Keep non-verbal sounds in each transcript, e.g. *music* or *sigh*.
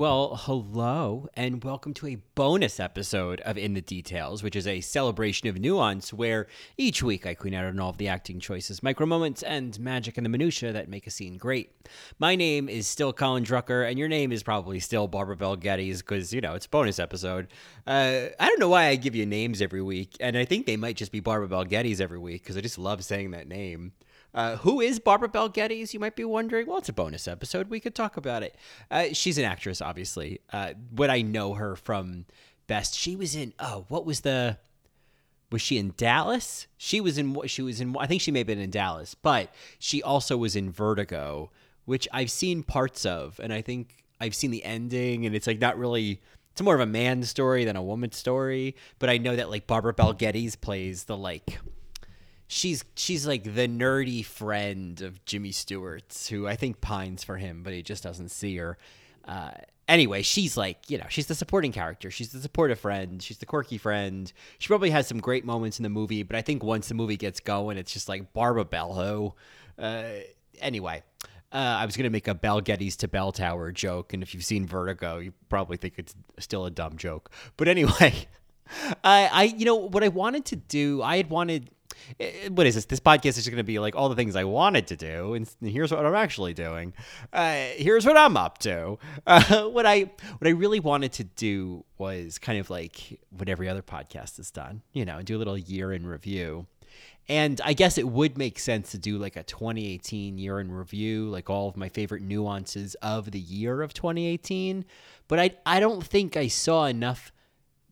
Well, hello, and welcome to a bonus episode of In the Details, which is a celebration of nuance where each week I clean out on all of the acting choices, micro moments, and magic in the minutiae that make a scene great. My name is still Colin Drucker, and your name is probably still Barbara Bel Geddes because, you know, it's a bonus episode. Uh, I don't know why I give you names every week, and I think they might just be Barbara Bel Geddes every week because I just love saying that name. Uh, who is Barbara Bel Geddes? You might be wondering. Well, it's a bonus episode. We could talk about it. Uh, she's an actress, obviously. Uh, what I know her from best, she was in. Oh, what was the? Was she in Dallas? She was in. She was in. I think she may have been in Dallas, but she also was in Vertigo, which I've seen parts of, and I think I've seen the ending, and it's like not really. It's more of a man story than a woman story, but I know that like Barbara Bel Geddes plays the like she's she's like the nerdy friend of Jimmy Stewart's, who I think pines for him, but he just doesn't see her. Uh, anyway, she's like, you know, she's the supporting character. She's the supportive friend. She's the quirky friend. She probably has some great moments in the movie, but I think once the movie gets going, it's just like Barbara Bello. Uh, anyway. Uh, I was gonna make a Bel Geddes to Bell Tower joke, and if you've seen Vertigo, you probably think it's still a dumb joke. But anyway, *laughs* I, I, you know, what I wanted to do, I had wanted what is this? This podcast is just going to be like all the things I wanted to do, and here's what I'm actually doing. Uh, here's what I'm up to. Uh, *laughs* what I what I really wanted to do was kind of like what every other podcast has done, you know, do a little year in review. And I guess it would make sense to do like a 2018 year in review, like all of my favorite nuances of the year of 2018. But I I don't think I saw enough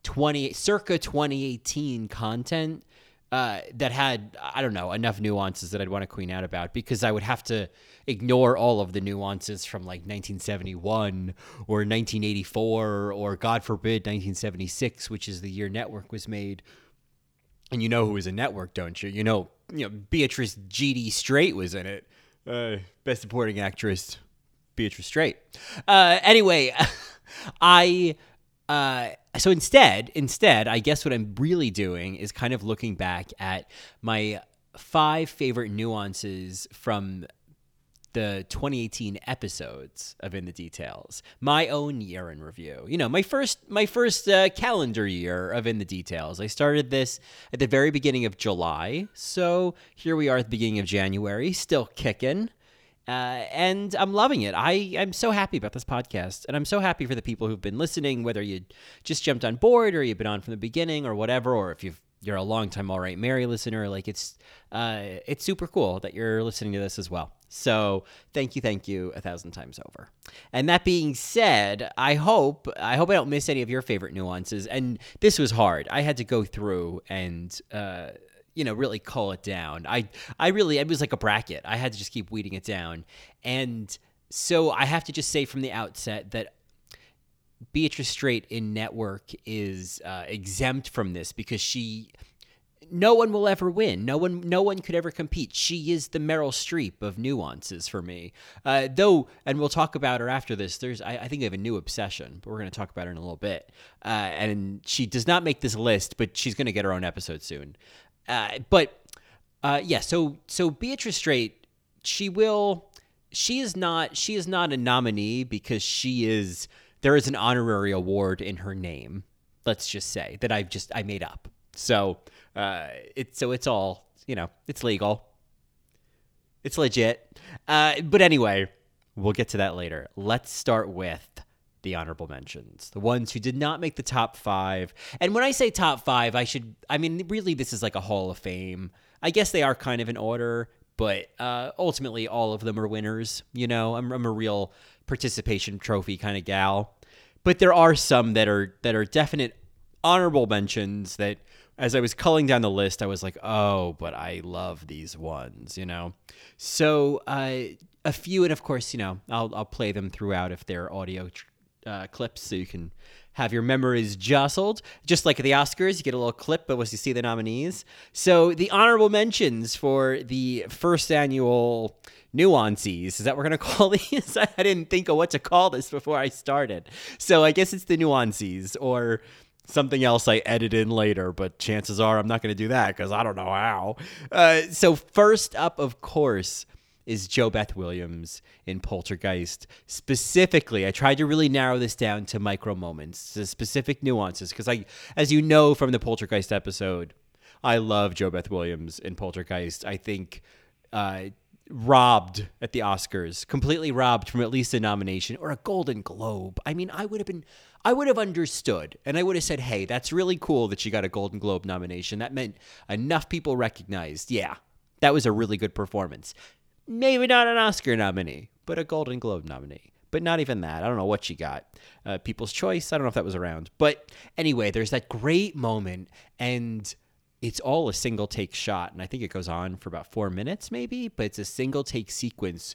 20 circa 2018 content uh, that had I don't know enough nuances that I'd want to queen out about because I would have to ignore all of the nuances from like 1971 or 1984 or God forbid 1976, which is the year Network was made. And you know who was in Network, don't you? You know, you know Beatrice G.D. Straight was in it. Uh, best supporting actress, Beatrice Straight. Uh, anyway, *laughs* I uh, so instead, instead, I guess what I'm really doing is kind of looking back at my five favorite nuances from the 2018 episodes of In the Details, my own year in review. You know, my first my first uh, calendar year of In the Details. I started this at the very beginning of July, so here we are at the beginning of January, still kicking. Uh, and I'm loving it. I, I'm so happy about this podcast. And I'm so happy for the people who've been listening, whether you just jumped on board or you've been on from the beginning or whatever, or if you've you're a long time all right Mary listener like it's uh, it's super cool that you're listening to this as well so thank you thank you a thousand times over and that being said i hope i hope i don't miss any of your favorite nuances and this was hard i had to go through and uh, you know really cull it down i i really it was like a bracket i had to just keep weeding it down and so i have to just say from the outset that beatrice straight in network is uh, exempt from this because she no one will ever win. No one, no one could ever compete. She is the Meryl Streep of nuances for me. Uh, though, and we'll talk about her after this. There's, I, I think, I have a new obsession, but we're going to talk about her in a little bit. Uh, and she does not make this list, but she's going to get her own episode soon. Uh, but uh, yeah, so so Beatrice Straight, she will. She is not. She is not a nominee because she is. There is an honorary award in her name. Let's just say that I've just I made up. So uh, it's so it's all you know. It's legal. It's legit. Uh, but anyway, we'll get to that later. Let's start with the honorable mentions, the ones who did not make the top five. And when I say top five, I should, I mean, really, this is like a Hall of Fame. I guess they are kind of in order, but uh, ultimately, all of them are winners. You know, I'm, I'm a real participation trophy kind of gal. But there are some that are that are definite honorable mentions that as I was culling down the list, I was like, oh, but I love these ones, you know? So, uh, a few, and of course, you know, I'll, I'll play them throughout if they're audio uh, clips so you can have your memories jostled. Just like the Oscars, you get a little clip but once you see the nominees. So the honorable mentions for the first annual nuances is that what we're going *laughs* to call these? I didn't think of what to call this before I started. So I guess it's the nuances or something else I edit in later, but chances are I'm not going to do that because I don't know how. Uh, so, first up, of course, is JoBeth Williams in Poltergeist. Specifically, I tried to really narrow this down to micro moments, to specific nuances, because I, as you know from the Poltergeist episode, I love JoBeth Williams in Poltergeist. I think uh, robbed at the Oscars, completely robbed from at least a nomination or a Golden Globe. I mean, I would have been, I would have understood, and I would have said, "Hey, that's really cool that she got a Golden Globe nomination. That meant enough people recognized, yeah, that was a really good performance." Maybe not an Oscar nominee, but a Golden Globe nominee. But not even that. I don't know what she got. Uh, People's Choice. I don't know if that was around. But anyway, there's that great moment, and it's all a single take shot. And I think it goes on for about four minutes, maybe. But it's a single take sequence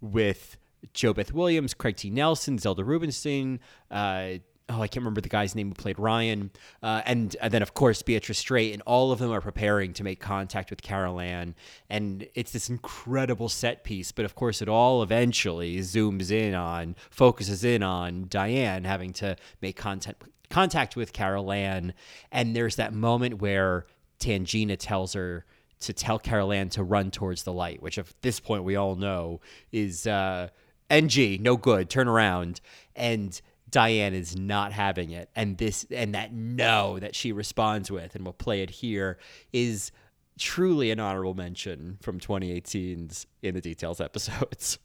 with JoBeth Williams, Craig T. Nelson, Zelda Rubinstein, uh, oh, I can't remember the guy's name who played Ryan, uh, and, and then of course Beatrice Straight, and all of them are preparing to make contact with Carol Ann, and it's this incredible set piece. But of course, it all eventually zooms in on, focuses in on Diane having to make contact contact with Carol Ann, and there's that moment where Tangina tells her to tell Carol Ann to run towards the light, which at this point we all know is uh, NG, no good, turn around, and Diane is not having it, and this and that no that she responds with, and we'll play it here, is truly an honorable mention from 2018's In the Details episodes.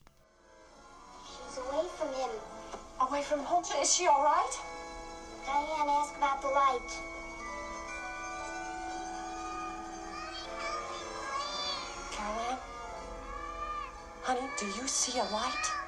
She's away from him. Away from home? Is she all right? Diane, ask about the light. Carol Ann? Honey, do you see a light?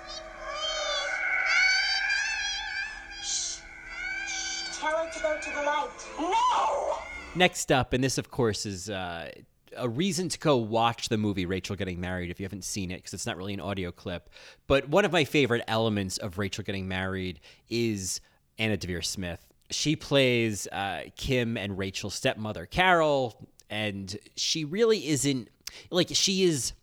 Tell her to go to the light. No! Next up, and this, of course, is uh, a reason to go watch the movie Rachel Getting Married if you haven't seen it, because it's not really an audio clip. But one of my favorite elements of Rachel Getting Married is Anna Deavere Smith. She plays uh, Kim and Rachel's stepmother, Carol, and she really isn't like she is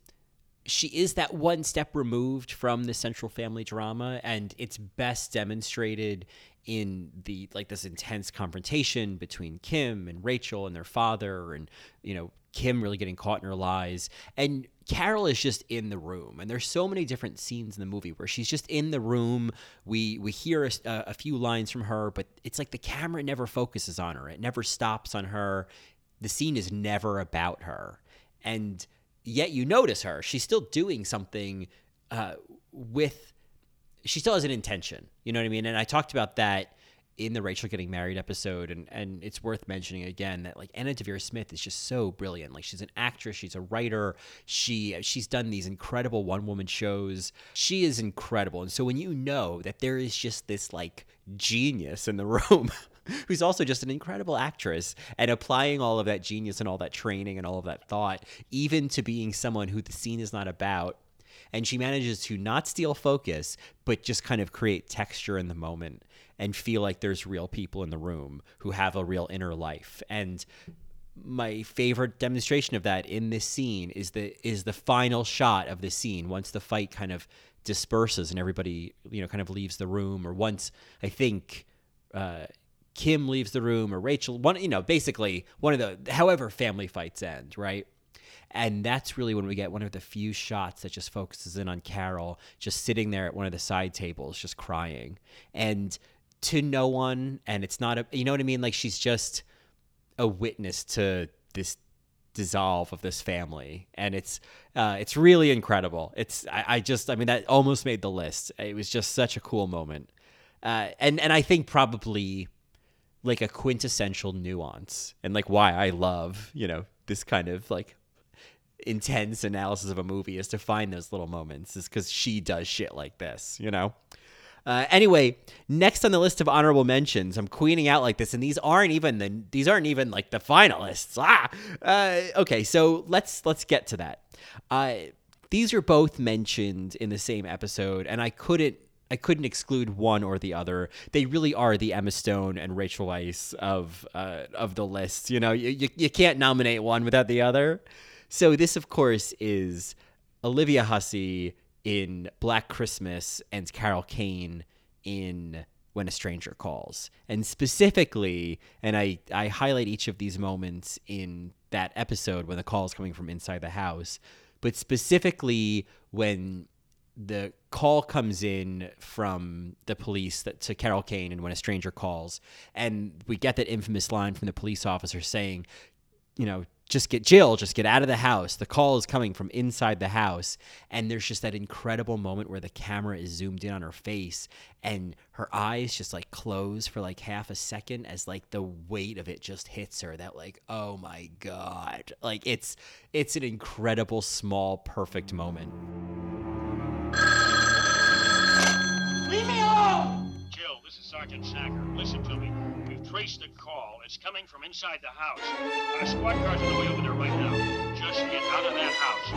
she is that one step removed from the central family drama and it's best demonstrated in the like this intense confrontation between Kim and Rachel and their father and you know Kim really getting caught in her lies. And Carol is just in the room and there's so many different scenes in the movie where she's just in the room. We we hear a, a few lines from her but it's like the camera never focuses on her. It never stops on her. The scene is never about her. And yet you notice her she's still doing something uh, with she still has an intention. You know what I mean? And I talked about that in the Rachel getting married episode, and and it's worth mentioning again that like Anna Deavere Smith is just so brilliant. Like she's an actress, she's a writer, she she's done these incredible one woman shows. She is incredible, and so when you know that there is just this like genius in the *laughs* room. *laughs* who's also just an incredible actress and applying all of that genius and all that training and all of that thought even to being someone who the scene is not about. And she manages to not steal focus but just kind of create texture in the moment and feel like there's real people in the room who have a real inner life. And my favorite demonstration of that in this scene is the is the final shot of the scene once the fight kind of disperses and everybody you know kind of leaves the room or once i think uh, kim leaves the room or rachel one you know basically one of the however family fights end right? And that's really when we get one of the few shots that just focuses in on Carol, just sitting there at one of the side tables, just crying. And to no one, and it's not a, you know what I mean? Like she's just a witness to this dissolve of this family. And it's uh, it's really incredible. It's I, I, just i mean that almost made the list. It was just such a cool moment. Uh, and and i think probably like a quintessential nuance and like why i love you know this kind of like intense analysis of a movie is to find those little moments is because she does shit like this you know uh, anyway, next on the list of honorable mentions, I'm queening out like this, and these aren't even the these aren't even like the finalists. Ah, uh, okay, so let's let's get to that. Uh, these are both mentioned in the same episode, and I couldn't I couldn't exclude one or the other. They really are the Emma Stone and Rachel Weisz of uh, of the list. You know, you, you you can't nominate one without the other. So this, of course, is Olivia Hussey in Black Christmas and Carol Kane in When a Stranger Calls. And specifically, and I, I highlight each of these moments in that episode when the call is coming from inside the house, but specifically when the call comes in from the police that, to Carol Kane and when a stranger calls, and we get that infamous line from the police officer saying, you know, just get Jill, just get out of the house. The call is coming from inside the house. And there's just that incredible moment where the camera is zoomed in on her face and her eyes just like close for like half a second as like the weight of it just hits her. That like, oh my God. Like it's it's an incredible, small, perfect moment. Sergeant Sacker. Listen to me. We've traced the call. It's coming from inside the house. Our squad car's on the way over there right now. Just get out of that house.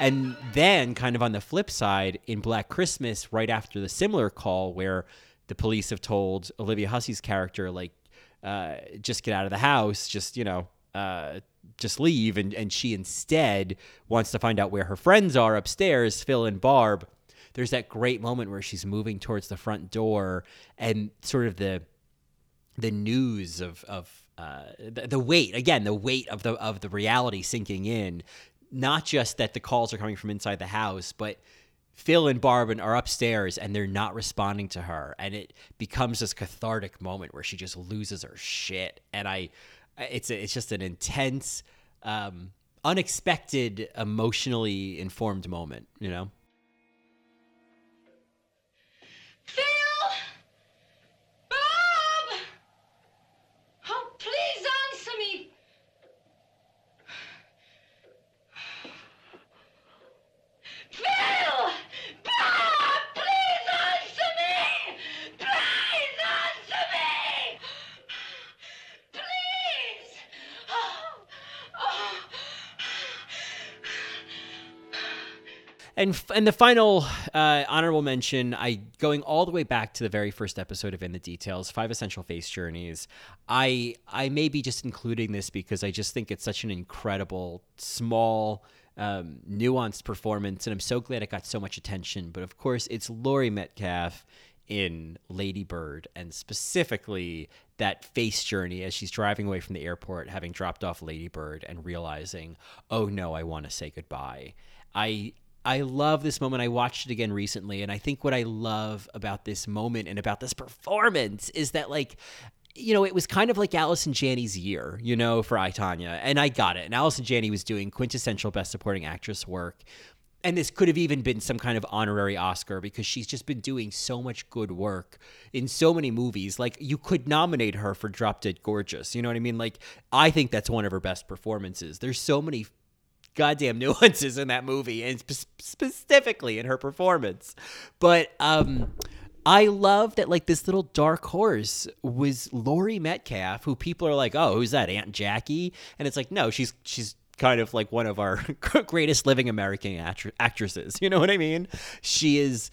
And then, kind of on the flip side, in Black Christmas, right after the similar call where the police have told Olivia Hussey's character, like, uh, just get out of the house, just, you know, uh, just leave. And, and she instead wants to find out where her friends are upstairs, Phil and Barb. There's that great moment where she's moving towards the front door and sort of the the news of of uh, the, the weight again the weight of the of the reality sinking in not just that the calls are coming from inside the house but Phil and Barb are upstairs and they're not responding to her and it becomes this cathartic moment where she just loses her shit and I it's a, it's just an intense um, unexpected emotionally informed moment you know And and the final uh, honorable mention, I going all the way back to the very first episode of In the Details, Five Essential Face Journeys. I I may be just including this because I just think it's such an incredible, small, um, nuanced performance, and I'm so glad it got so much attention. But of course, it's Laurie Metcalf in Lady Bird, and specifically that face journey as she's driving away from the airport, having dropped off Lady Bird, and realizing, oh no, I want to say goodbye. I I love this moment. I watched it again recently, and I think what I love about this moment and about this performance is that, like, you know, it was kind of like Allison Janney's year, you know, for I, Tonya. And I got it. And Allison Janney was doing quintessential Best Supporting Actress work. And this could have even been some kind of honorary Oscar because she's just been doing so much good work in so many movies. Like, you could nominate her for Drop Dead Gorgeous. You know what I mean? Like, I think that's one of her best performances. There's so many goddamn *laughs* nuances in that movie and spe- specifically in her performance but um I love that like this little dark horse was Laurie Metcalf, who people are like, "Oh, who's that? Aunt Jackie?" And it's like, no, she's she's kind of like one of our *laughs* greatest living American act- actresses. *laughs* You know what I mean? She is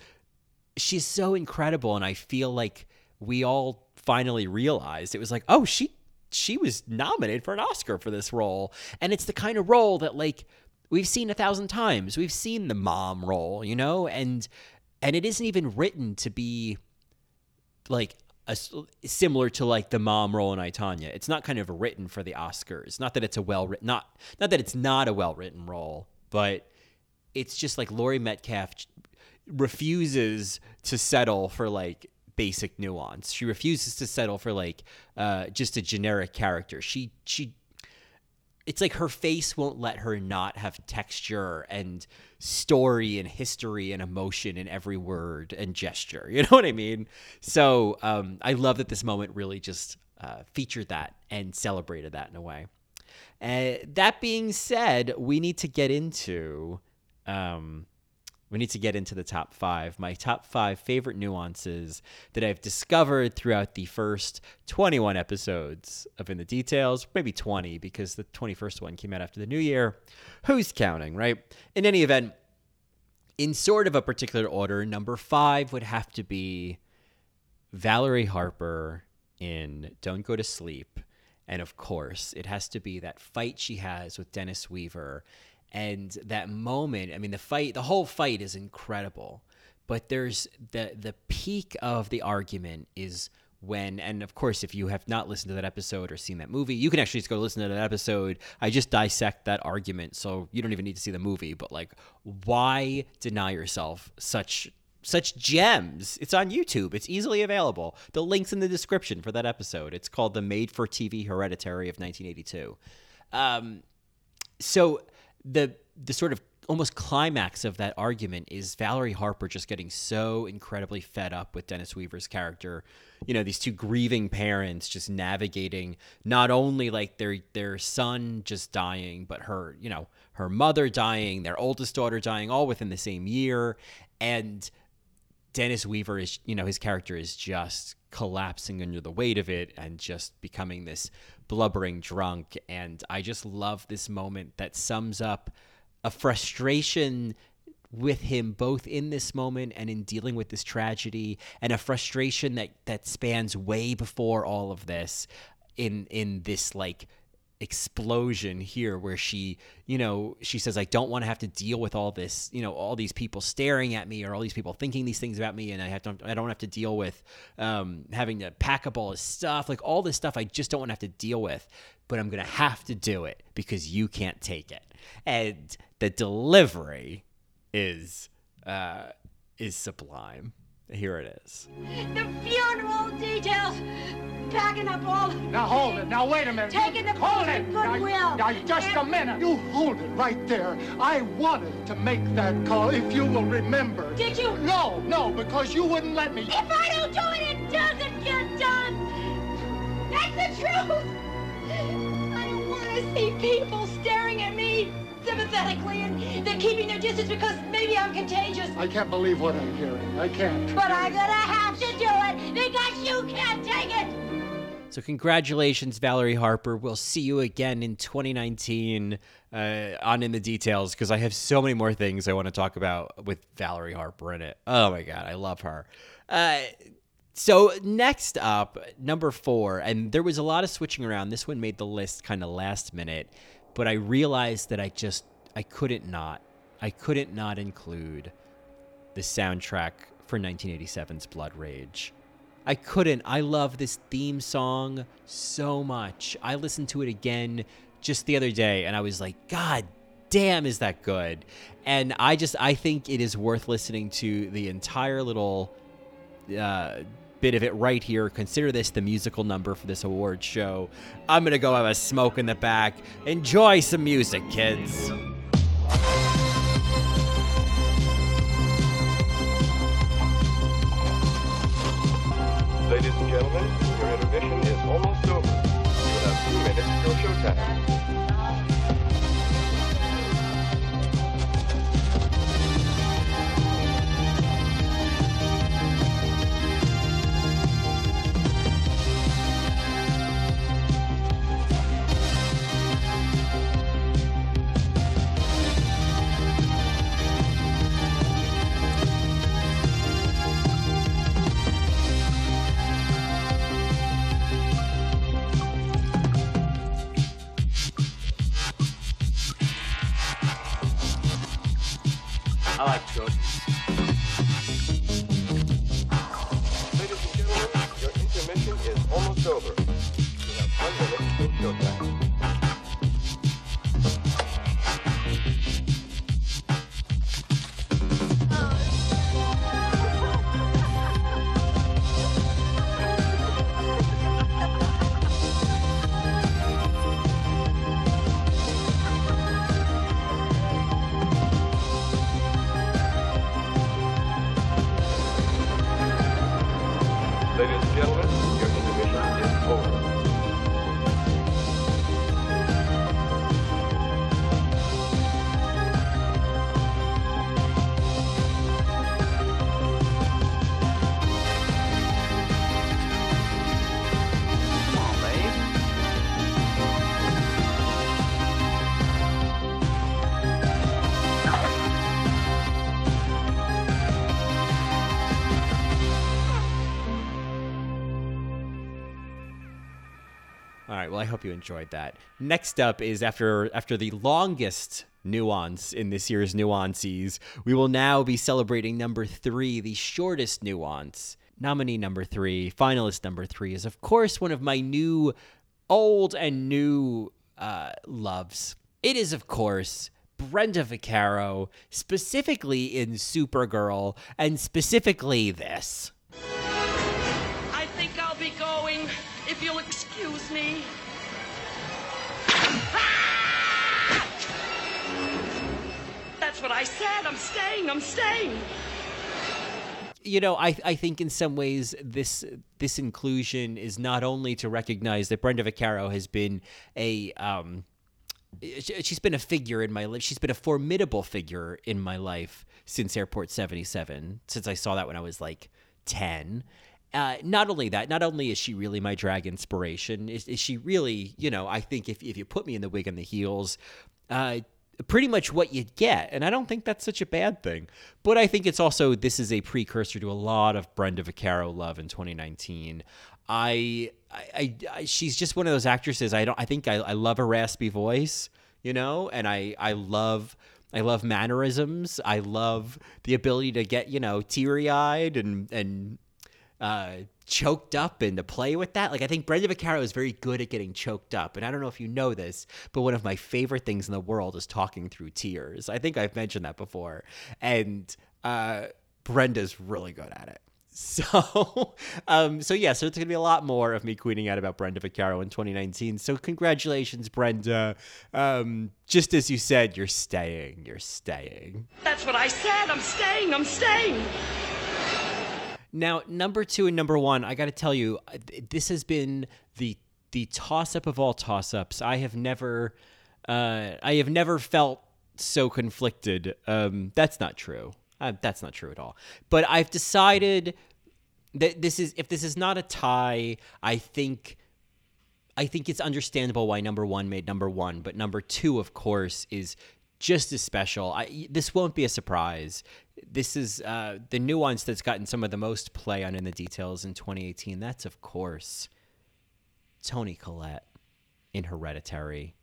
she's so incredible, and I feel like we all finally realized it was like, oh, she she was nominated for an Oscar for this role. And it's the kind of role that like we've seen a thousand times. We've seen the mom role, you know, and and it isn't even written to be like a, similar to like the mom role in I Tonya. It's not kind of written for the Oscars. Not that it's a well written not not that it's not a well written role, but it's just like Laurie Metcalf refuses to settle for like basic nuance. She refuses to settle for like uh, just a generic character. She she it's like her face won't let her not have texture and story and history and emotion in every word and gesture. *laughs* You know what I mean? So um, I love that this moment really just uh, featured that and celebrated that in a way. Uh, that being said, we need to get into um, we need to get into the top five. My top five favorite nuances that I've discovered throughout the first 21 episodes of In the Details, maybe 20, because the 21st one came out after the new year. Who's counting, right? In any event, in sort of a particular order, number five would have to be Valerie Harper in Don't Go to Sleep. And of course, it has to be that fight she has with Dennis Weaver and that moment. I mean, the fight, the whole fight is incredible. But there's the the peak of the argument is when and of course if you have not listened to that episode or seen that movie you can actually just go listen to that episode. I just dissect that argument so you don't even need to see the movie. But like why deny yourself such such gems? It's on youtube. It's easily available. The links in the description for that episode. It's called the made for tv hereditary of 1982 um, so the the sort of almost climax of that argument is Valerie Harper just getting so incredibly fed up with Dennis Weaver's character. You know, these two grieving parents just navigating not only like their their son just dying, but her, you know, her mother dying, their oldest daughter dying all within the same year and Dennis Weaver is, you know, his character is just collapsing under the weight of it and just becoming this blubbering drunk. And I just love this moment that sums up a frustration with him both in this moment and in dealing with this tragedy and a frustration that that spans way before all of this in in this like explosion here where she you know she says i don't want to have to deal with all this you know all these people staring at me or all these people thinking these things about me and i have to i don't have to deal with um, having to pack up all this stuff like all this stuff i just don't want to have to deal with but i'm gonna have to do it because you can't take it. And the delivery is uh is sublime here it is The funeral details. Packing up all. Now hold it. Now wait a minute. Taking the hold it. and Now, goodwill. now just a minute. You hold it right there. I wanted to make that call, if you will remember. Did you? No, no, because you wouldn't let me. If I don't do it, it doesn't get done. That's the truth. I don't want to see people staring at me sympathetically and they're keeping their distance because maybe I'm contagious. I can't believe what I'm hearing. I can't. But I'm gonna have to do it because you can't take it. So, congratulations, Valerie Harper. We'll see you again in 2019 uh, on In the Details because I have so many more things I want to talk about with Valerie Harper in it. Oh my God, I love her. Uh, so, next up, number four, and there was a lot of switching around. This one made the list kind of last minute, but I realized that I just, I couldn't not. I couldn't not include the soundtrack for 1987's Blood Rage. I couldn't. I love this theme song so much. I listened to it again just the other day and I was like, God damn, is that good? And I just, I think it is worth listening to the entire little uh, bit of it right here. Consider this the musical number for this award show. I'm going to go have a smoke in the back. Enjoy some music, kids. Ladies and gentlemen, your intermission is almost over. You have two minutes till showtime. I like good. Ladies and gentlemen, your intermission is almost over. You have one minute till showtime. Hope you enjoyed that. Next up is after after the longest nuance in this year's nuances, we will now be celebrating number three, the shortest nuance. Nominee number three, finalist number three, is of course one of my new, old and new uh, loves. It is of course Brenda Vaccaro, specifically in Supergirl, and specifically this. I think I'll be going, if you'll excuse me. What I said. I'm staying. I'm staying. you know, I I think in some ways this this inclusion is not only to recognize that Brenda Vaccaro has been a um, she- she's been a figure in my life. She's been a formidable figure in my life since Airport 77, since I saw that when I was like 10. Uh, not only that, not only is she really my drag inspiration, is, is she really, you know, I think if, if you put me in the wig and the heels, uh, pretty much what you'd get. And I don't think that's such a bad thing. But I think it's also, this is a precursor to a lot of Brenda Vaccaro love in 2019. I, I, I, she's just one of those actresses. I don't, I think I, I love a raspy voice, you know, and I, I love, I love mannerisms. I love the ability to get, you know, teary eyed and, and, uh, choked up and to play with that. Like I think Brenda Vaccaro is very good at getting choked up. And I don't know if you know this, but one of my favorite things in the world is talking through tears. I think I've mentioned that before. And uh, Brenda's really good at it. *laughs* So, um, so yeah, so it's gonna be a lot more of me tweeting out about Brenda Vaccaro in 2019. So, congratulations, Brenda. Um, just as you said, you're staying. You're staying. That's what I said. I'm staying. I'm staying. Now, number two and number one, I got to tell you, this has been the the toss up of all toss ups. I have never, uh, I have never felt so conflicted. Um, that's not true. Uh, that's not true at all. But I've decided that this is if this is not a tie, I think. I think it's understandable why number one made number one, but number two, of course, is just as special. I, this won't be a surprise. This is uh, the nuance that's gotten some of the most play on in the details in 2018. That's, of course, Toni Collette in Hereditary.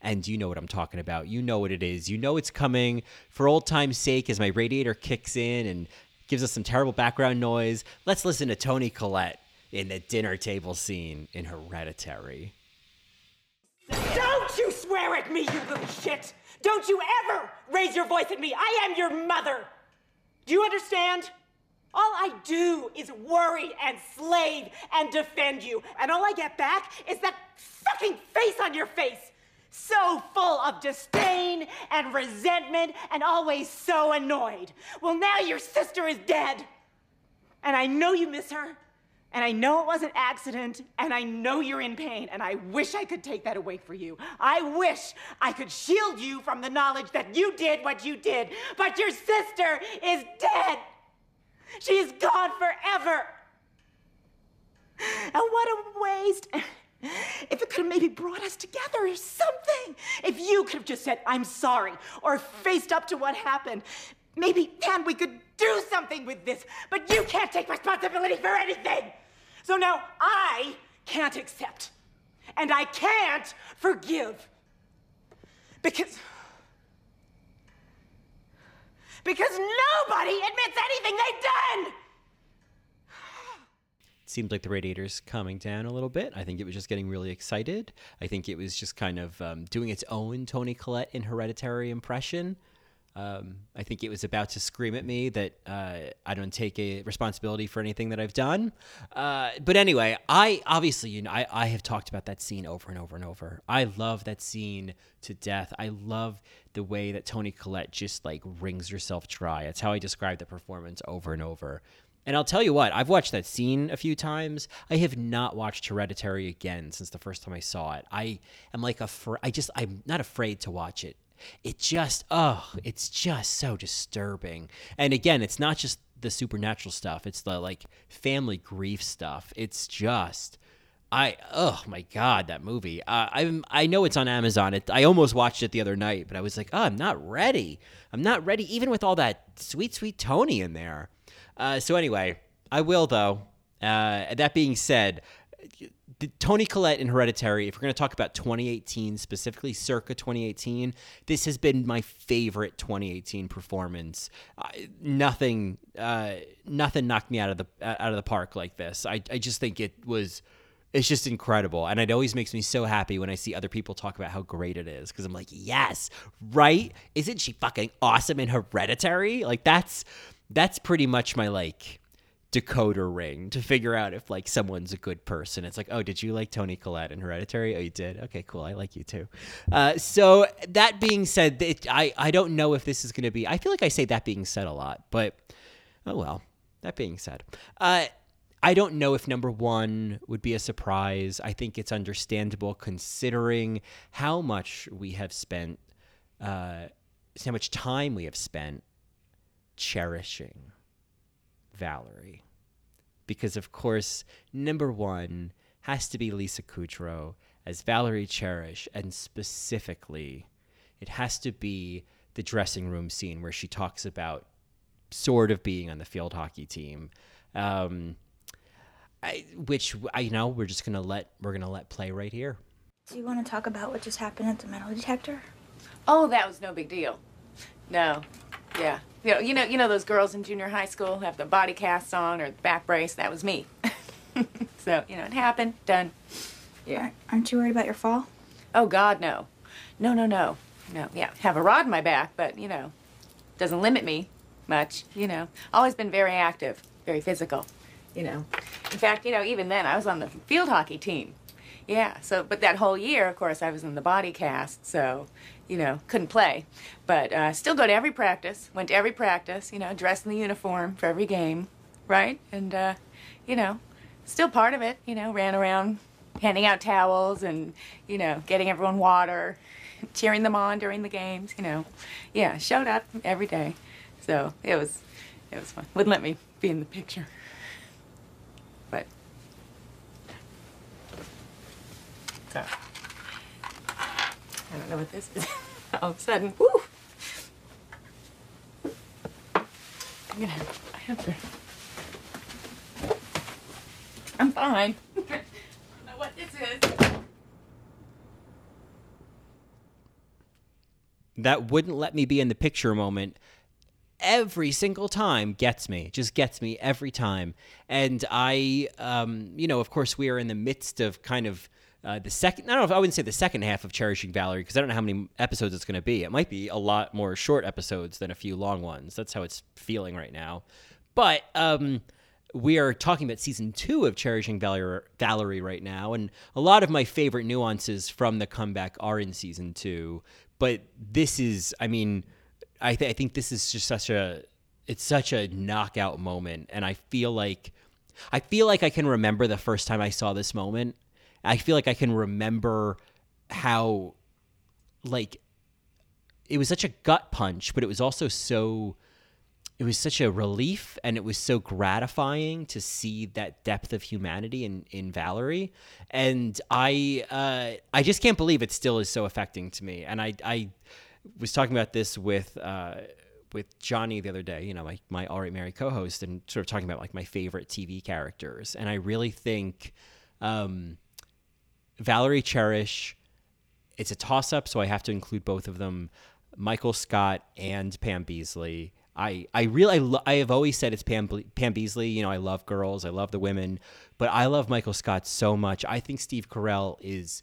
And you know what I'm talking about. You know what it is. You know it's coming. For old time's sake, as my radiator kicks in and gives us some terrible background noise, let's listen to Toni Collette in the dinner table scene in Hereditary. Don't you swear at me, you little shit! Don't you ever raise your voice at me! I am your mother! Do you understand? All I do is worry and slave and defend you, and all I get back is that fucking face on your face! So full of disdain and resentment and always so annoyed. Well, now your sister is dead. And I know you miss her. And I know it was an accident, and I know you're in pain, and I wish I could take that away for you. I wish I could shield you from the knowledge that you did what you did, but your sister is dead. She's gone forever. And what a waste. If it could have maybe brought us together or something. If you could have just said, I'm sorry, or faced up to what happened. Maybe then we could do something with this. But you can't take responsibility for anything. So now I can't accept. And I can't forgive. Because. Because nobody admits anything they've done! It seemed like the radiator's calming down a little bit. I think it was just getting really excited. I think it was just kind of um, doing its own Toni Collette in Hereditary impression. Um, I think it was about to scream at me that uh, I don't take a responsibility for anything that I've done. Uh, but anyway, I obviously, you know, I, I have talked about that scene over and over and over. I love that scene to death. I love the way that Toni Collette just like wrings herself dry. That's how I describe the performance over and over. And I'll tell you what, I've watched that scene a few times. I have not watched Hereditary again since the first time I saw it. I am like a, fr- I just, I'm not afraid to watch it. It just, oh, it's just so disturbing. And again, it's not just the supernatural stuff, it's the like family grief stuff. It's just, I, oh my God, that movie. Uh, I'm, I know it's on Amazon. It, I almost watched it the other night, but I was like, oh, I'm not ready. I'm not ready, even with all that sweet, sweet Toni in there. Uh, so anyway, I will though. Uh, that being said, the, Toni Collette in Hereditary, if we're going to talk about 2018, specifically circa 2018, this has been my favorite 2018 performance. Uh, nothing, uh, nothing knocked me out of the out of the park like this. I, I just think it was, it's just incredible, and it always makes me so happy when I see other people talk about how great it is because I'm like, yes, right? Isn't she fucking awesome in Hereditary? Like that's that's pretty much my like decoder ring to figure out if like someone's a good person. It's like, oh, did you like Toni Collette in Hereditary? Oh, you did. Okay, cool. I like you too. Uh, so that being said, it, I I don't know if this is going to be. I feel like I say that being said a lot, but oh well. That being said, uh, I don't know if number one would be a surprise. I think it's understandable considering how much we have spent, uh, how much time we have spent cherishing Valerie. Because, of course, number one has to be Lisa Kudrow as Valerie Cherish, and specifically, it has to be the dressing room scene where she talks about sort of being on the field hockey team. Um, I, which I you know we're just gonna let we're gonna let play right here. Do you want to talk about what just happened at the metal detector? Oh, that was no big deal. No, yeah, you know, you know, you know those girls in junior high school have the body cast on or the back brace. That was me. *laughs* so you know, it happened. Done. Yeah. Aren't you worried about your fall? Oh God, no, no, no, no, no. Yeah, have a rod in my back, but you know, doesn't limit me much. You know, always been very active, very physical. You know, in fact, you know, even then I was on the field hockey team. Yeah. So, but that whole year, of course, I was in the body cast. So, you know, couldn't play, but uh, still go to every practice. Went to every practice. You know, dressed in the uniform for every game, right? And uh, you know, still part of it. You know, ran around handing out towels and you know, getting everyone water, *laughs* cheering them on during the games. You know, yeah, showed up every day. So it was, it was fun. Wouldn't let me be in the picture, but. So, I don't know what this is. *laughs* All of a sudden, woo! I'm gonna, I have to. I'm fine. *laughs* I don't know what this is. That wouldn't let me be in the picture moment every single time gets me just gets me every time and i um you know of course we are in the midst of kind of uh, the second, I don't know if I wouldn't say the second half of Cherishing Valerie because I don't know how many episodes it's going to be. It might be a lot more short episodes than a few long ones. That's how it's feeling right now. But um, we are talking about season two of Cherishing Valerie, Valerie right now, and a lot of my favorite nuances from the comeback are in season two. But this is, I mean, I, th- I think this is just such a, it's such a knockout moment, and I feel like, I feel like I can remember the first time I saw this moment I feel like I can remember how like it was such a gut punch, but it was also so it was such a relief and it was so gratifying to see that depth of humanity in, in Valerie. And I uh, I just can't believe it still is so affecting to me. And I I was talking about this with uh, with Johnny the other day, you know, my, my All Right Mary co-host, and sort of talking about like my favorite TV characters. And I really think um, Valerie Cherish. It's a toss up, so I have to include both of them. Michael Scott and Pam Beesly. I I really I, lo- I have always said it's Pam Pam Beesly. You know I love girls, I love the women, but I love Michael Scott so much. I think Steve Carell is.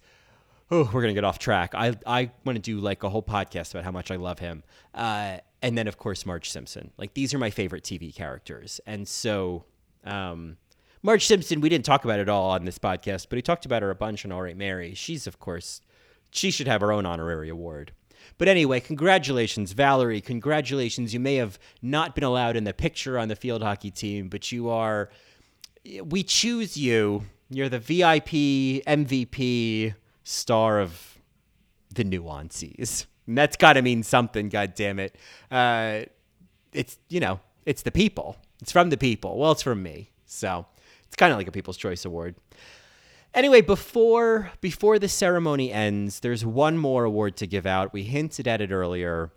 Oh, we're gonna get off track. I I want to do like a whole podcast about how much I love him. Uh, and then of course Marge Simpson. Like these are my favorite TV characters, and so um, Marge Simpson, we didn't talk about it all on this podcast, but he talked about her a bunch on All Right Mary. She's, of course, she should have her own honorary award. But anyway, congratulations, Valerie. Congratulations. You may have not been allowed in the picture on the field hockey team, but you are, we choose you. You're the VIP, MVP star of the nuances. And that's got to mean something, God damn it. Uh, it's, you know, it's the people. It's from the people. Well, it's from me. So it's kind of like a People's Choice Award. Anyway, before before the ceremony ends, there's one more award to give out. We hinted at it earlier.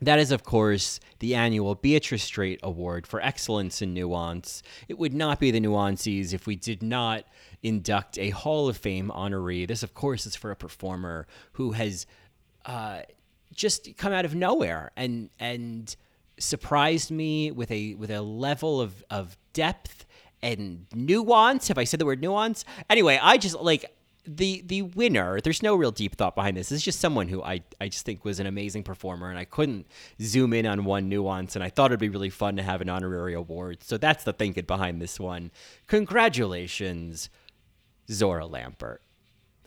That is, of course, the annual Beatrice Straight Award for Excellence in Nuance. It would not be the Nuances if we did not induct a Hall of Fame honoree. This, of course, is for a performer who has uh, just come out of nowhere and and surprised me with a with a level of of depth and nuance. Have I said the word nuance? Anyway, I just like the the winner there's no real deep thought behind this. It's just someone who I I just think was an amazing performer and I couldn't zoom in on one nuance and I thought it'd be really fun to have an honorary award. So that's the thinking behind this one. Congratulations Zohra Lampert.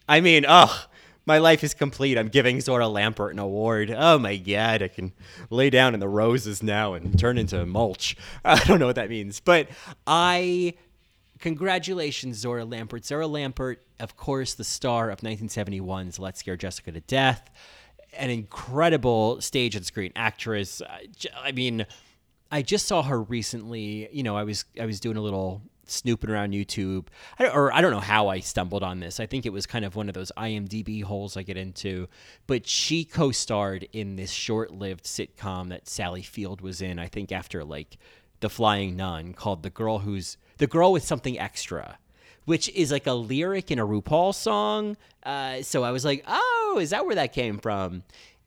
I mean, ugh, my life is complete. I'm giving Zohra Lampert an award. Oh my god, I can lay down in the roses now and turn into mulch. *laughs* I don't know what that means, but I congratulations, Zohra Lampert. Zohra Lampert, of course, the star of 1971's Let's Scare Jessica to Death, an incredible stage and screen actress. I mean, I just saw her recently. You know, I was I was doing a little snooping around YouTube, I, or I don't know how I stumbled on this. I think it was kind of one of those IMDb holes I get into. But she co-starred in this short-lived sitcom that Sally Field was in. I think after like The Flying Nun, called "The Girl Who's the Girl with Something Extra." Which is like a lyric in a RuPaul song. Uh, so I was like, "Oh, is that where that came from?"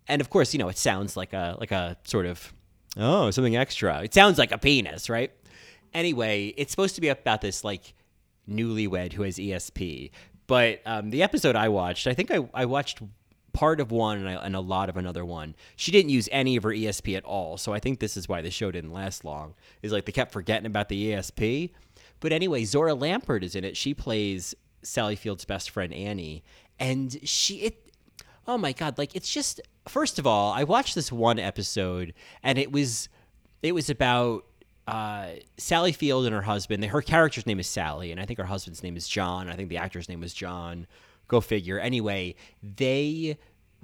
And of course, you know, it sounds like a like a sort of oh something extra. It sounds like a penis, right? Anyway, it's supposed to be about this like newlywed who has ESP. But um, the episode I watched, I think I, I watched part of one and, I, and, a lot of another one. She didn't use any of her ESP at all. So I think this is why the show didn't last long. Is like they kept forgetting about the ESP. But anyway, Zohra Lampert is in it. She plays Sally Field's best friend Annie, and she it. Oh my god! Like it's just first of all, I watched this one episode, and it was it was about uh, Sally Field and her husband. Her character's name is Sally, and I think her husband's name is John. I think the actor's name was John. Go figure. Anyway, they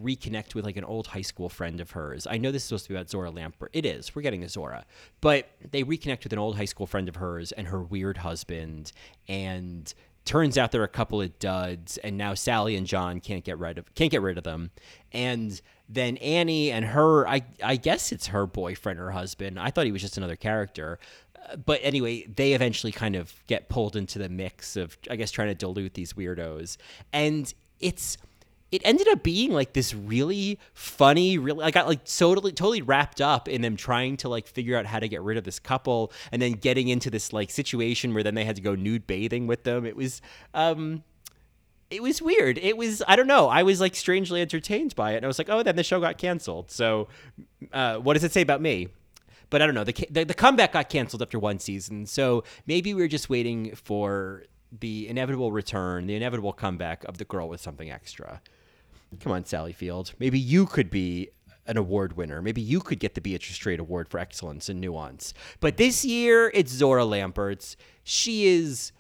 reconnect with like an old high school friend of hers. I know this is supposed to be about Zohra Lampert. It is. We're getting to Zohra, but they reconnect with an old high school friend of hers and her weird husband, and turns out they're a couple of duds and now Sally and John can't get rid of can't get rid of them and then Annie and her I I guess it's her boyfriend or husband. I thought he was just another character. Uh, but anyway they eventually kind of get pulled into the mix of I guess trying to dilute these weirdos. And it's it ended up being like this really funny, really I got like totally totally wrapped up in them trying to like figure out how to get rid of this couple and then getting into this like situation where then they had to go nude bathing with them. It was um it was weird. It was I don't know. I was like strangely entertained by it and I was like, "Oh, then the show got canceled." So uh, what does it say about me? But I don't know. The, the the comeback got canceled after one season. So maybe we we're just waiting for the inevitable return, the inevitable comeback of the girl with something extra. Come on, Sally Field. Maybe you could be an award winner. Maybe you could get the Beatrice Straight Award for excellence and nuance. But this year, it's Zohra Lampert's. She is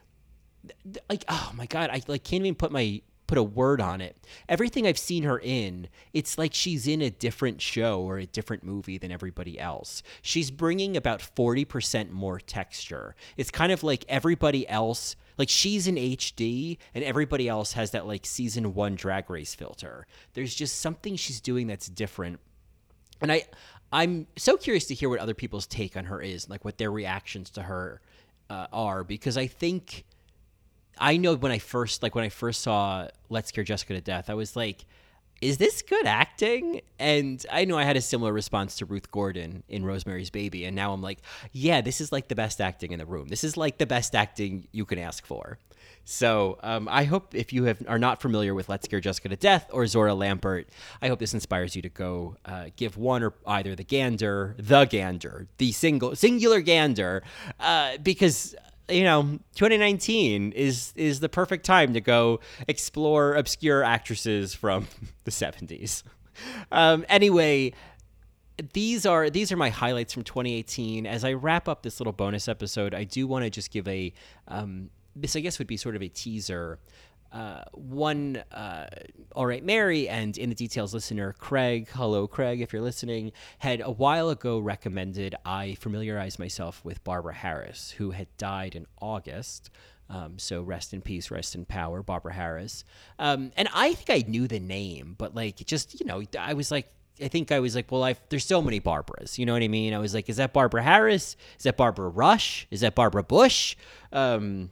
like, oh my god, I like can't even put my put a word on it. Everything I've seen her in, it's like she's in a different show or a different movie than everybody else. She's bringing about 40% more texture. It's kind of like everybody else like she's in HD and everybody else has that like season 1 drag race filter. There's just something she's doing that's different. And I I'm so curious to hear what other people's take on her is, like what their reactions to her uh, are because I think I know when I first like when I first saw Let's Scare Jessica to Death, I was like, is this good acting? And I know I had a similar response to Ruth Gordon in Rosemary's Baby, and now I'm like, yeah, this is like the best acting in the room. This is like the best acting you can ask for. So um, I hope if you have are not familiar with Let's Scare Jessica to Death or Zohra Lampert, I hope this inspires you to go uh, give one or either the Gander, the Gander, the single singular Gander, uh, because you know 2019 is is the perfect time to go explore obscure actresses from *laughs* the 70s um, anyway these are these are my highlights from 2018 as i wrap up this little bonus episode i do want to just give a um, this i guess would be sort of a teaser uh, one, uh, All Right Mary, and In the Details listener, Craig, hello, Craig, if you're listening, had a while ago recommended I familiarize myself with Barbara Harris, who had died in August. Um, so rest in peace, rest in power, Barbara Harris. Um, and I think I knew the name, but like just, you know, I was like, I think I was like, well, I there's so many Barbaras. You know what I mean? I was like, is that Barbara Harris? Is that Barbara Rush? Is that Barbara Bush? Um,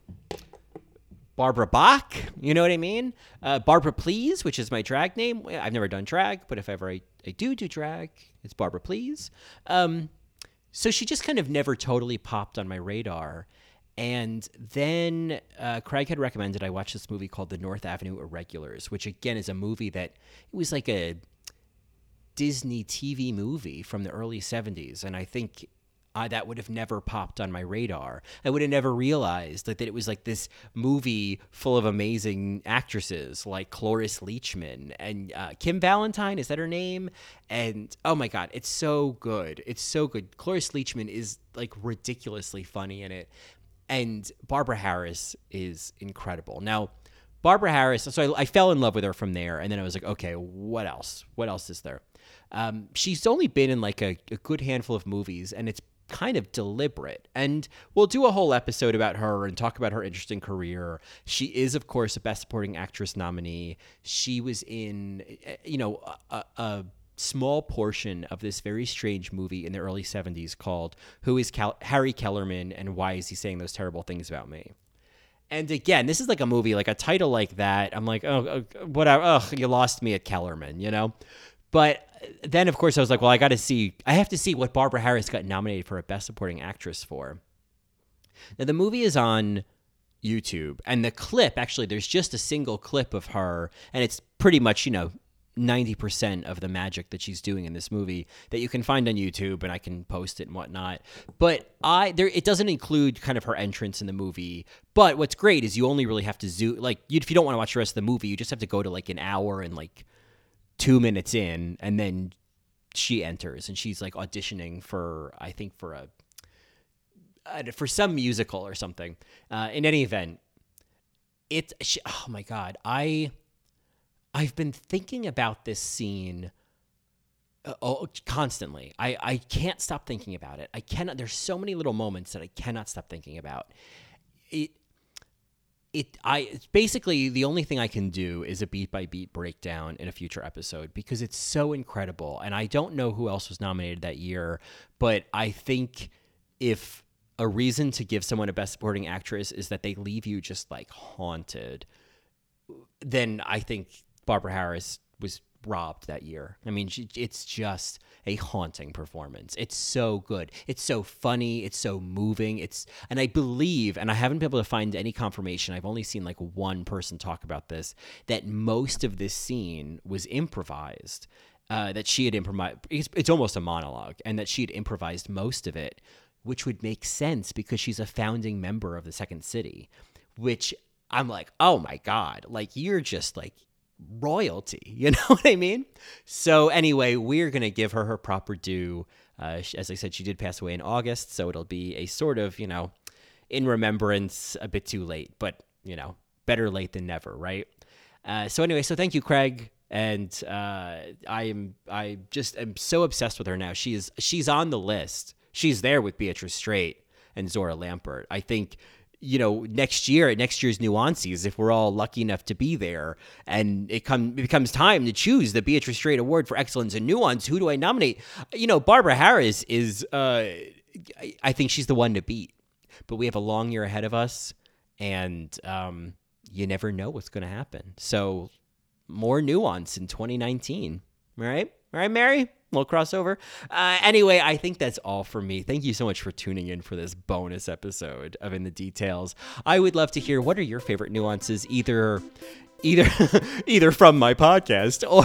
Barbara Bach, you know what I mean? Uh, Barbara Please, which is my drag name. I've never done drag, but if ever I, I do do drag, it's Barbara Please. Um, so she just kind of never totally popped on my radar. And then uh, Craig had recommended I watch this movie called The North Avenue Irregulars, which again is a movie that it was like a Disney TV movie from the early 70s. And I think uh, that would have never popped on my radar. I would have never realized that, that it was like this movie full of amazing actresses like Cloris Leachman and uh, Kim Valentine. Is that her name? And oh my God, it's so good. It's so good. Cloris Leachman is like ridiculously funny in it. And Barbara Harris is incredible. Now, Barbara Harris, so I, I fell in love with her from there. And then I was like, okay, what else? What else is there? Um, she's only been in like a, a good handful of movies, and it's kind of deliberate. And we'll do a whole episode about her and talk about her interesting career. She is, of course, a Best Supporting Actress nominee. She was in, eh, you know, a, a small portion of this very strange movie in the early 70s called Who is Cal- Harry Kellerman and Why Is He Saying Those Terrible Things About Me? And again, this is like a movie, like a title like that. I'm like, oh, oh whatever. Ugh, you lost me at Kellerman, you know? But then, of course, I was like, well, I got to see, I have to see what Barbara Harris got nominated for a Best Supporting Actress for. Now, the movie is on YouTube, and the clip, actually, there's just a single clip of her, and it's pretty much, you know, 90% of the magic that she's doing in this movie that you can find on YouTube and I can post it and whatnot. But I there it doesn't include kind of her entrance in the movie. But what's great is you only really have to zoom like you, if you don't want to watch the rest of the movie, you just have to go to like an hour and like two minutes in, and then she enters and she's like auditioning for I think for a for some musical or something. Uh, in any event, it she, oh my god, I I've been thinking about this scene. Uh, oh, constantly. I, I can't stop thinking about it. I cannot. There's so many little moments that I cannot stop thinking about. It it I basically the only thing I can do is a beat by beat breakdown in a future episode because it's so incredible and I don't know who else was nominated that year but I think if a reason to give someone a best supporting actress is that they leave you just like haunted then I think Barbara Harris was robbed that year. I mean, it's just a haunting performance. It's so good. It's so funny. It's so moving. It's and I believe, and I haven't been able to find any confirmation. I've only seen like one person talk about this that most of this scene was improvised. Uh, that she had improvised. It's, it's almost a monologue, and that she had improvised most of it, which would make sense because she's a founding member of the Second City. Which I'm like, oh my god, like you're just like royalty. *laughs* You know what I mean? So, anyway, we're going to give her her proper due. Uh, as I said, she did pass away in August, so it'll be a sort of, you know, in remembrance, a bit too late, but, you know, better late than never, right? Uh, so, anyway, so thank you, Craig. And uh, I am, I just am so obsessed with her now. She is, she's on the list. She's there with Beatrice Straight and Zohra Lampert. I think you know, next year at next year's nuances, if we're all lucky enough to be there, and it come it becomes time to choose the Beatrice Straight Award for Excellence in Nuance, who do I nominate? You know, Barbara Harris is, uh, I think she's the one to beat, but we have a long year ahead of us, and um, you never know what's going to happen. So, more nuance in 2019, all right? All right, Mary little crossover. Uh, anyway, I think that's all for me. Thank you so much for tuning in for this bonus episode of In the Details. I would love to hear what are your favorite nuances, either either *laughs* either from my podcast or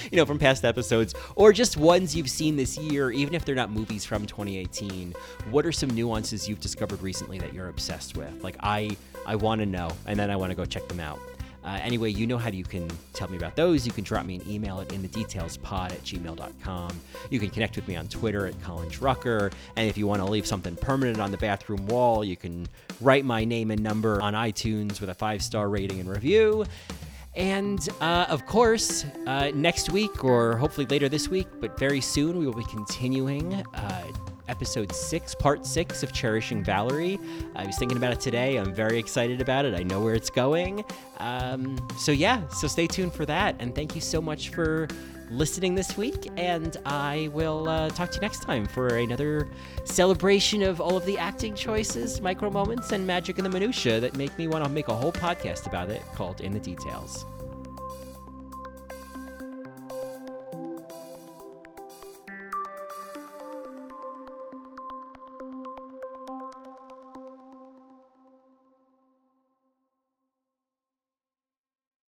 *laughs* you know from past episodes or just ones you've seen this year even if they're not movies from 2018 what are some nuances you've discovered recently that you're obsessed with like i i want to know and then i want to go check them out uh, anyway, you know how you can tell me about those. You can drop me an email at inthedetailspod at gmail.com. You can connect with me on Twitter at Colin Drucker. And if you want to leave something permanent on the bathroom wall, you can write my name and number on iTunes with a five star rating and review. And uh, of course, uh, next week, or hopefully later this week, but very soon, we will be continuing uh, episode six, part six of Cherishing Valerie. I was thinking about it today. I'm very excited about it. I know where it's going. Um, so, yeah, so stay tuned for that. And thank you so much for listening this week. And I will uh, talk to you next time for another celebration of all of the acting choices, micro moments, and magic in the minutia that make me want to make a whole podcast about it called In the Details.